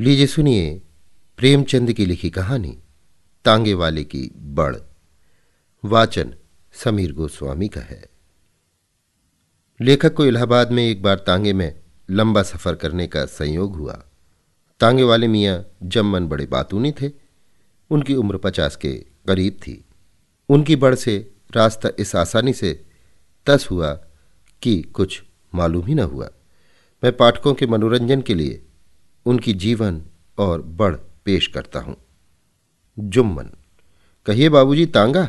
लीजिए सुनिए प्रेमचंद की लिखी कहानी, तांगे वाले की बड़। वाचन समीर गोस्वामी का है। लेखक को इलाहाबाद में एक बार तांगे में लंबा सफ़र करने का संयोग हुआ। तांगे वाले मियाँ जमन बड़े बातूनी थे। उनकी उम्र पचास के करीब थी। उनकी बड़ से रास्ता इस आसानी से तस हुआ कि कुछ मालूम ही न हुआ। मैं पाठकों के मनोरंजन के लिए उनकी जीवन और बढ़ पेश करता हूँ। जुम्मन, कहिए बाबूजी, तांगा?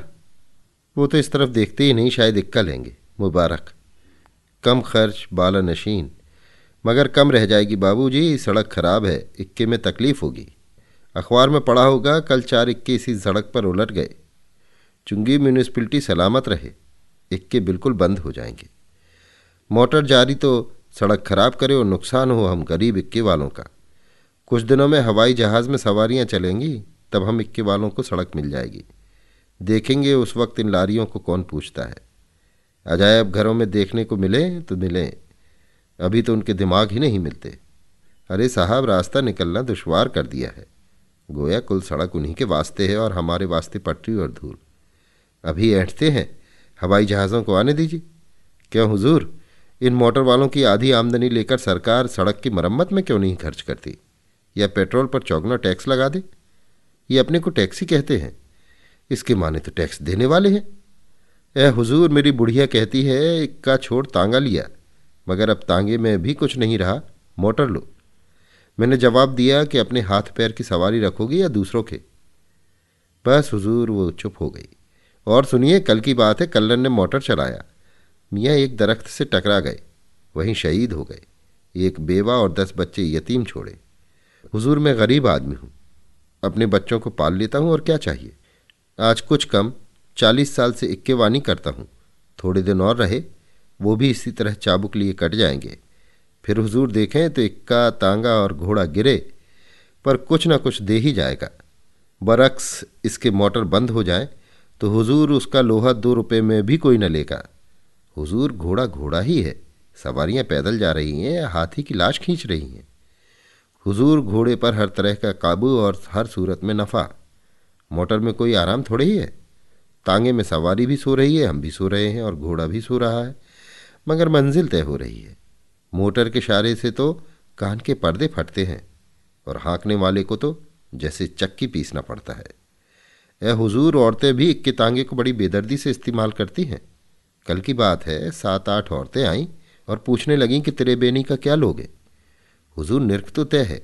वो तो इस तरफ़ देखते ही नहीं, शायद इक्का लेंगे। मुबारक। कम खर्च, बाला नशीन। मगर कम रह जाएगी बाबूजी, सड़क खराब है, इक्के में तकलीफ़ होगी। अखबार में पढ़ा होगा, कल चार इक्के इसी सड़क पर उलट गए। चुंगी म्यूनिसपिलिटी सलामत रहे, इक्के बिल्कुल बंद हो जाएँगे। मोटर जारी तो सड़क खराब करे और नुकसान हो हम गरीब इक्के वालों का। कुछ दिनों में हवाई जहाज़ में सवारियाँ चलेंगी, तब हम इक्के वालों को सड़क मिल जाएगी। देखेंगे उस वक्त इन लारियों को कौन पूछता है। अजायब घरों में देखने को मिले तो मिले। अभी तो उनके दिमाग ही नहीं मिलते। अरे साहब, रास्ता निकलना दुशवार कर दिया है। गोया कुल सड़क उन्हीं के वास्ते है और हमारे वास्ते पटरी और धूल। अभी ऐठते हैं, हवाई जहाज़ों को आने दीजिए। क्यों हुजूर? इन मोटर वालों की आधी आमदनी लेकर सरकार सड़क की मरम्मत में क्यों नहीं खर्च करती? या पेट्रोल पर चौगना टैक्स लगा दे। ये अपने को टैक्स कहते हैं। इसके माने तो टैक्स देने वाले हैं। ए हुजूर, मेरी बुढ़िया कहती है, इक्का छोड़ तांगा लिया। मगर अब तांगे में भी कुछ नहीं रहा। मोटर लो। मैंने जवाब दिया कि अपने हाथ पैर की सवारी रखोगी या दूसरों के? बस हुजूर, वो चुप हो गई। और सुनिए, कल की बात है, कल्लन ने मोटर चलाया। मियाँ एक दरख्त से टकरा गए। वहीं शहीद हो गए। एक बेवा और दस बच्चे यतीम छोड़े। हुजूर मैं गरीब आदमी हूँ। अपने बच्चों को पाल लेता हूँ और क्या चाहिए? आज कुछ कम चालीस साल से इक्के वानी करता हूँ। थोड़े दिन और रहे, वो भी इसी तरह चाबुक लिए कट जाएँगे। फिर हुजूर देखें तो इक्का, तांगा और घोड़ा गिरे, पर कुछ ना कुछ दे ही जाएगा। बरक्स इसके मोटर बंद हो जाए तो हुजूर उसका लोहा दो रुपये में भी कोई न लेगा। हुजूर घोड़ा घोड़ा ही है, सवारियाँ पैदल जा रही हैं, हाथी की लाश खींच रही हैं। हुजूर घोड़े पर हर तरह का काबू और हर सूरत में नफ़ा। मोटर में कोई आराम थोड़े ही है। तांगे में सवारी भी सो रही है, हम भी सो रहे हैं और घोड़ा भी सो रहा है। मगर मंजिल तय हो रही है। मोटर के इशारे से तो कान के पर्दे फटते हैं और हाँकने वाले को तो जैसे चक्की पीसना पड़ता है। ए हुजूर, औरतें भी इक्के तांगे को बड़ी बेदर्दी से इस्तेमाल करती हैं। कल की बात है, सात आठ औरतें आईं और पूछने लगीं कि तेरे बेनी का क्या लोगे हुजूर निर्ख तो तय है।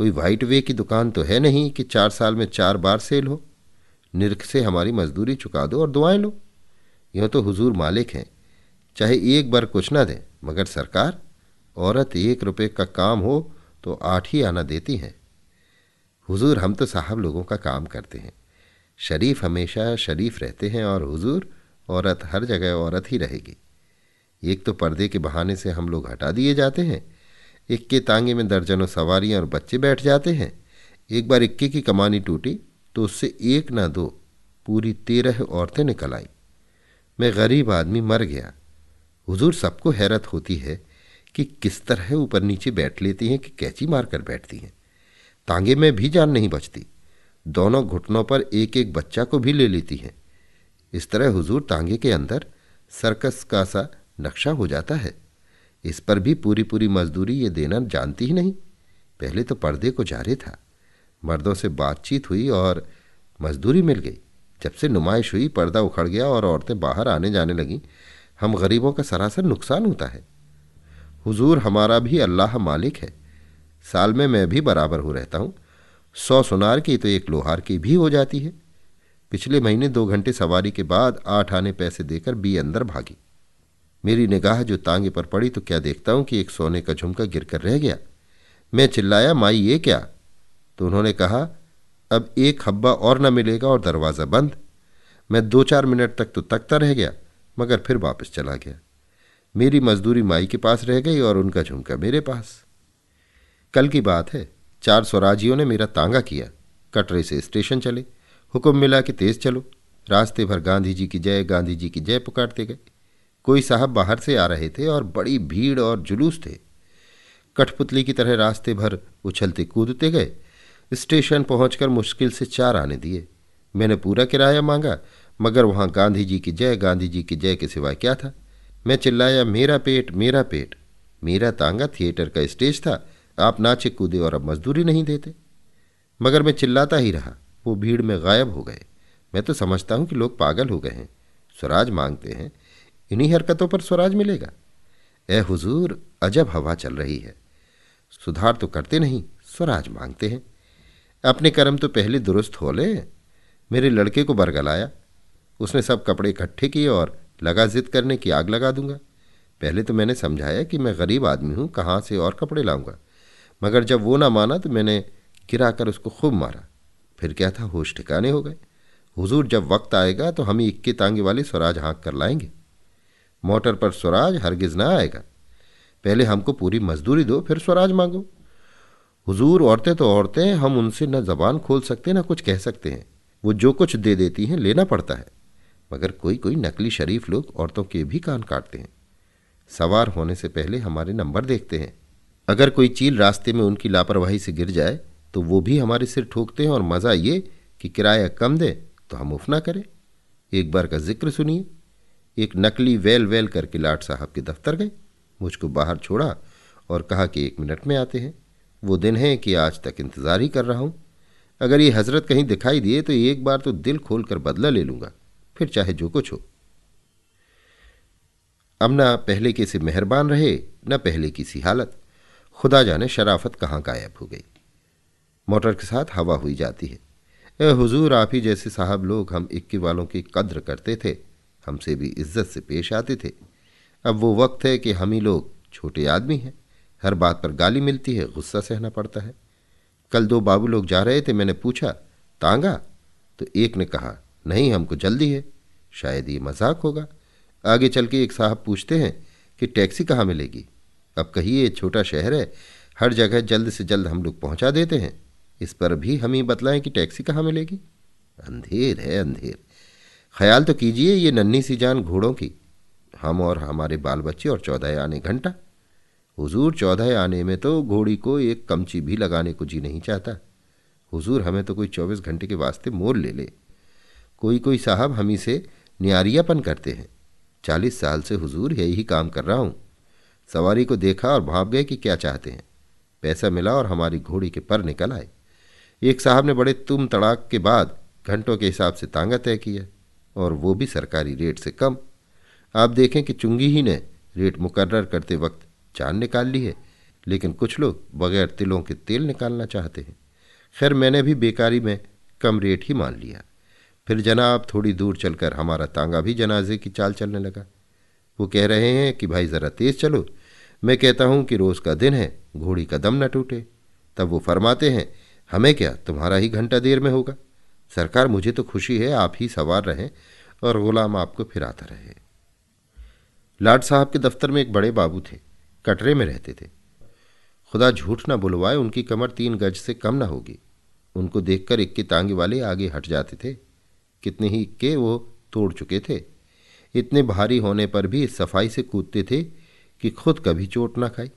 कोई वाइट वे की दुकान तो है नहीं कि चार साल में चार बार सेल हो। निर्ख से हमारी मजदूरी चुका दो और दुआएँ लो। यूँ तो हुजूर मालिक हैं। चाहे एक बार कुछ ना दें, मगर सरकार, औरत एक रुपये का काम हो तो आठ ही आना देती हैं। हुजूर हम तो साहब लोगों का काम करते हैं। शरीफ हमेशा शरीफ रहते हैं और हुजूर, औरत हर जगह औरत ही रहेगी। एक तो पर्दे के बहाने से हम लोग हटा दिए जाते हैं इक्के तांगे में दर्जनों सवारियाँ और बच्चे बैठ जाते हैं। एक बार इक्के की कमानी टूटी तो उससे एक ना दो पूरी तेरह औरतें निकल आई। मैं गरीब आदमी मर गया। हुजूर, सबको हैरत होती है कि किस तरह ऊपर नीचे बैठ लेती हैं कि कैची मारकर बैठती हैं। तांगे में भी जान नहीं बचती। दोनों घुटनों पर एक एक बच्चा को भी ले लेती हैं। इस तरह हुजूर तांगे के अंदर सर्कस का सा नक्शा हो जाता है। इस पर भी पूरी पूरी मजदूरी ये देना जानती ही नहीं। पहले तो पर्दे को जारे था। मर्दों से बातचीत हुई और मजदूरी मिल गई। जब से नुमाइश हुई, पर्दा उखड़ गया और औरतें बाहर आने जाने लगीं। हम गरीबों का सरासर नुकसान होता है। हुजूर हमारा भी अल्लाह मालिक है। साल में मैं भी बराबर हो रहता हूँ। सौ सुनार की तो एक लोहार की भी हो जाती है। पिछले महीने दो घंटे सवारी के बाद आठ आने पैसे देकर बी अंदर भागी। मेरी निगाह जो तांगे पर पड़ी तो क्या देखता हूँ कि एक सोने का झुमका गिरकर रह गया? मैं चिल्लाया, माई, ये क्या? तो उन्होंने कहा, अब एक हब्बा और न मिलेगा और दरवाज़ा बंद। मैं दो चार मिनट तक तो तकता रह गया, मगर फिर वापस चला गया। मेरी मजदूरी माई के पास रह गई और उनका झुमका मेरे पास। कल की बात है, चार स्वराजियों ने मेरा तांगा किया। कटरे से स्टेशन चले, हुक्म मिला कि तेज चलो। रास्ते भर गांधी जी की जय, गांधी जी की जय पुकारते गए। कोई साहब बाहर से आ रहे थे और बड़ी भीड़ और जुलूस थे। कठपुतली की तरह रास्ते भर उछलते कूदते गए। स्टेशन पहुंचकर मुश्किल से चार आने दिए। मैंने पूरा किराया मांगा, मगर वहाँ गांधी जी की जय गांधी जी की जय के सिवाय क्या था? मैं चिल्लाया, मेरा पेट मेरा पेट। मेरा तांगा थिएटर का स्टेज था। आप नाचे कूदे और अब मजदूरी नहीं देते। मगर मैं चिल्लाता ही रहा। वो भीड़ में गायब हो गए। मैं तो समझता हूँ कि लोग पागल हो गए हैं। स्वराज मांगते हैं इन्हीं हरकतों पर स्वराज मिलेगा। ए हुजूर, अजब हवा चल रही है। सुधार तो करते नहीं, स्वराज मांगते हैं। अपने कर्म तो पहले दुरुस्त हो ले। मेरे लड़के को बरगलाया। उसने सब कपड़े इकट्ठे किए और लगा जिद करने की आग लगा दूँगा। पहले तो मैंने समझाया कि मैं गरीब आदमी हूँ, कहाँ से और कपड़े लाऊँगा। मगर जब वो ना माना तो मैंने गिराकर उसको खूब मारा। फिर क्या था, होश ठिकाने हो गए। हुजूर जब वक्त आएगा तो हम इक्के तांगे वाले स्वराज हाँक कर लाएँगे। मोटर पर स्वराज हरगिज ना आएगा। पहले हमको पूरी मजदूरी दो, फिर स्वराज मांगो। हुजूर, औरतें तो औरतें हैं, हम उनसे न जबान खोल सकते, न कुछ कह सकते हैं। वो जो कुछ दे देती हैं, लेना पड़ता है। मगर कोई कोई नकली शरीफ लोग औरतों के भी कान काटते हैं। सवार होने से पहले हमारे नंबर देखते हैं। अगर कोई चील रास्ते में उनकी लापरवाही से गिर जाए तो वो भी हमारे सिर ठोकते हैं और मज़ा ये कि किराया कम दे तो हम उफ ना करें। एक बार का ज़िक्र सुनिए। एक नकली वेल वेल करके लाट साहब के दफ्तर गए। मुझको बाहर छोड़ा और कहा कि एक मिनट में आते हैं। वो दिन है कि आज तक इंतज़ार ही कर रहा हूँ। अगर ये हज़रत कहीं दिखाई दिए तो एक बार तो दिल खोल कर बदला ले लूँगा। फिर चाहे जो कुछ हो। अब न पहले के से मेहरबान रहे, न पहले की सी हालत। खुदा जाने शराफत कहाँ गायब हो गई। मोटर के साथ हवा हुई जाती है। ए, हुजूर, आप ही जैसे साहब लोग हम इक्की वालों की कद्र करते थे। हमसे भी इज़्ज़त से पेश आते थे। अब वो वक्त है कि हम ही लोग छोटे आदमी हैं। हर बात पर गाली मिलती है, गुस्सा सहना पड़ता है। कल दो बाबू लोग जा रहे थे, मैंने पूछा, तांगा? तो एक ने कहा, नहीं, हमको जल्दी है। शायद ये मज़ाक होगा। आगे चल के एक साहब पूछते हैं कि टैक्सी कहाँ मिलेगी? अब कहिए छोटा शहर है, हर जगह जल्द से जल्द हम लोग पहुँचा देते हैं। इस पर भी हम ही बतलाएँ कि टैक्सी कहाँ मिलेगी? अंधेर है, अंधेर। ख्याल तो कीजिए ये नन्ही सी जान घोड़ों की। हम और हमारे बाल बच्चे और चौदह आने घंटा। हुजूर चौदह आने में तो घोड़ी को एक कमची भी लगाने को जी नहीं चाहता। हुजूर हमें तो कोई चौबीस घंटे के वास्ते मोल ले ले। कोई कोई साहब हम ही से न्यारियापन करते हैं। चालीस साल से हुजूर यही काम कर रहा हूँ। सवारी को देखा और भाप गए कि क्या चाहते हैं। पैसा मिला और हमारी घोड़ी के पर निकल आए। एक साहब ने बड़े तुम तड़ाक के बाद घंटों के हिसाब से तांगा तय किया। और वो भी सरकारी रेट से कम। आप देखें कि चुंगी ही ने रेट मुकर्र करते वक्त चाँद निकाल ली है, लेकिन कुछ लोग बगैर तिलों के तेल निकालना चाहते हैं। खैर, मैंने भी बेकारी में कम रेट ही मान लिया। फिर जनाब, थोड़ी दूर चलकर हमारा तांगा भी जनाजे की चाल चलने लगा। वो कह रहे हैं कि, भाई, ज़रा तेज़ चलो। मैं कहता हूँ कि रोज़ का दिन है, घोड़ी का दम न टूटे। तब वो फरमाते हैं, हमें क्या, तुम्हारा ही घंटा देर में होगा? सरकार, मुझे तो खुशी है, आप ही सवार रहें और गुलाम आपको फिराता रहे। लाड साहब के दफ्तर में एक बड़े बाबू थे, कटरे में रहते थे। खुदा झूठ ना बुलवाए, उनकी कमर तीन गज से कम ना होगी। उनको देखकर इक्के तांगे वाले आगे हट जाते थे। कितने ही इक्के वो तोड़ चुके थे। इतने भारी होने पर भी सफ़ाई से कूदते थे कि खुद कभी चोट ना खाई।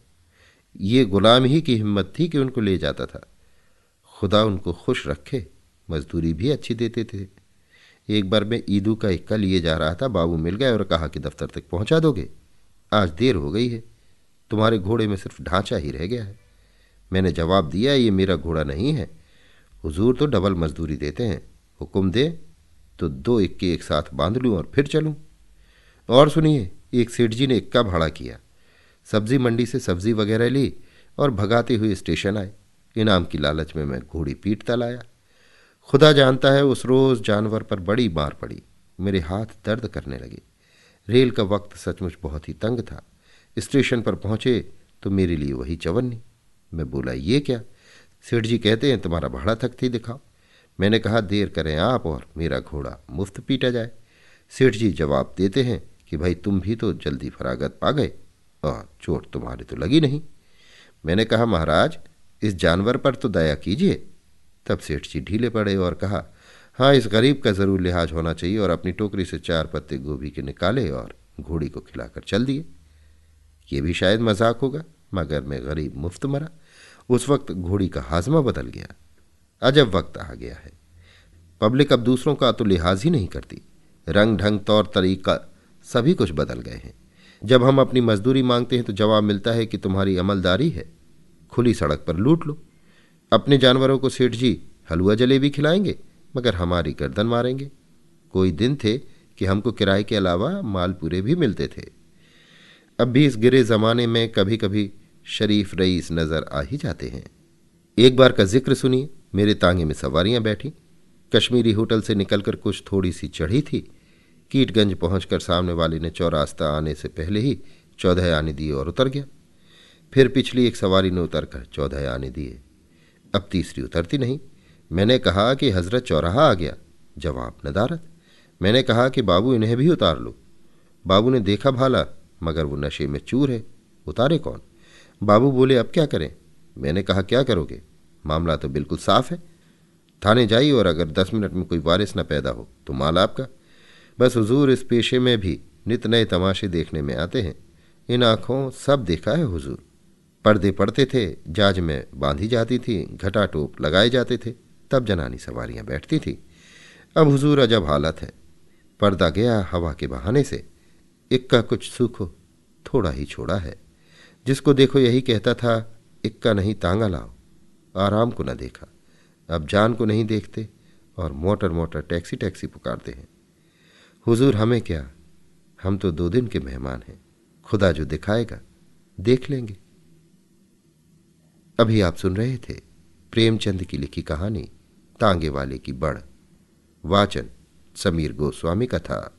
ये गुलाम ही की हिम्मत थी कि उनको ले जाता था। खुदा उनको खुश रखे। मजदूरी भी अच्छी देते थे। एक बार मैं ईदू का इक्का लिए जा रहा था, बाबू मिल गए और कहा कि दफ्तर तक पहुँचा दोगे? आज देर हो गई है। तुम्हारे घोड़े में सिर्फ़ ढांचा ही रह गया है। मैंने जवाब दिया, ये मेरा घोड़ा नहीं है। हुजूर तो डबल मजदूरी देते हैं। हुक्म दे तो दो इक्के एक साथ बाँध लूँ और फिर चलूँ। और सुनिए, एक सेठ जी ने इक्का भाड़ा किया। सब्ज़ी मंडी से सब्ज़ी वगैरह ली और भगाते हुए स्टेशन आए। इनाम की लालच में मैं घोड़ी पीटता लाया। खुदा जानता है उस रोज़ जानवर पर बड़ी मार पड़ी। मेरे हाथ दर्द करने लगे। रेल का वक्त सचमुच बहुत ही तंग था। स्टेशन पर पहुँचे तो मेरे लिए वही चवन्नी। मैं बोला, ये क्या? सेठ जी कहते हैं तुम्हारा भाड़ा थकती दिखाओ। मैंने कहा, देर करें आप और मेरा घोड़ा मुफ़्त पीटा जाए। सेठ जी जवाब देते हैं कि, भाई, तुम भी तो जल्दी फरागत पा गए और चोट तुम्हारे तो लगी नहीं। मैंने कहा, महाराज, इस जानवर पर तो दया कीजिए। तब सेठ जी ढीले पड़े और कहा हाँ इस गरीब का ज़रूर लिहाज होना चाहिए और अपनी टोकरी से चार पत्ते गोभी के निकाले और घोड़ी को खिलाकर चल दिए। ये भी शायद मज़ाक होगा, मगर मैं गरीब मुफ़्त मरा। उस वक्त घोड़ी का हाजमा बदल गया। अजब वक्त आ गया है। पब्लिक अब दूसरों का तो लिहाज ही नहीं करती। रंग ढंग, तौर, तरीका सभी कुछ बदल गए हैं। जब हम अपनी मजदूरी मांगते हैं तो जवाब मिलता है कि तुम्हारी अमलदारी है। खुली सड़क पर लूट लो। अपने जानवरों को सेठ जी, हलवा जलेबी खिलाएँगे, मगर हमारी गर्दन मारेंगे। कोई दिन थे कि हमको किराए के अलावा मालपूरे भी मिलते थे। अब भी इस गिरे जमाने में कभी कभी शरीफ रईस नज़र आ ही जाते हैं। एक बार का ज़िक्र सुनिए, मेरे तांगे में सवारियाँ बैठी। कश्मीरी होटल से निकलकर कुछ थोड़ी सी चढ़ी थी। कीटगंज पहुंचकर सामने वाले ने चौरास्ता आने से पहले ही चौदह आने दिए और उतर गया। फिर पिछली एक सवारी ने उतरकर चौदह आने दिए। अब तीसरी उतरती नहीं। मैंने कहा कि हज़रत चौराहा आ गया। जवाब, नदारत। मैंने कहा कि बाबू इन्हें भी उतार लो। बाबू ने देखा भाला, मगर वो नशे में चूर है। उतारे कौन? बाबू बोले, अब क्या करें? मैंने कहा, क्या करोगे? मामला तो बिल्कुल साफ़ है। थाने जाइए और अगर दस मिनट में कोई वारिस न पैदा हो तो माल आपका। बस हुजूर इस पेशे में भी नित नए तमाशे देखने में आते हैं। इन आँखों सब देखा है हुजूर। पर्दे पड़ते थे, जाज में बांधी जाती थी, घटा टोप लगाए जाते थे, तब जनानी सवारियाँ बैठती थी। अब हुजूर अजब हालत है। पर्दा गया हवा के बहाने से। इक्का कुछ सूखो, थोड़ा ही छोड़ा है। जिसको देखो यही कहता था, इक्का नहीं तांगा लाओ। आराम को न देखा। अब जान को नहीं देखते और मोटर मोटर टैक्सी टैक्सी पुकारते हैं। हुजूर, हमें क्या? हम तो दो दिन के मेहमान हैं। खुदा जो दिखाएगा, देख लेंगे। अभी आप सुन रहे थे प्रेमचंद की लिखी कहानी, तांगे वाले की बड़। वाचन समीर गोस्वामी का था।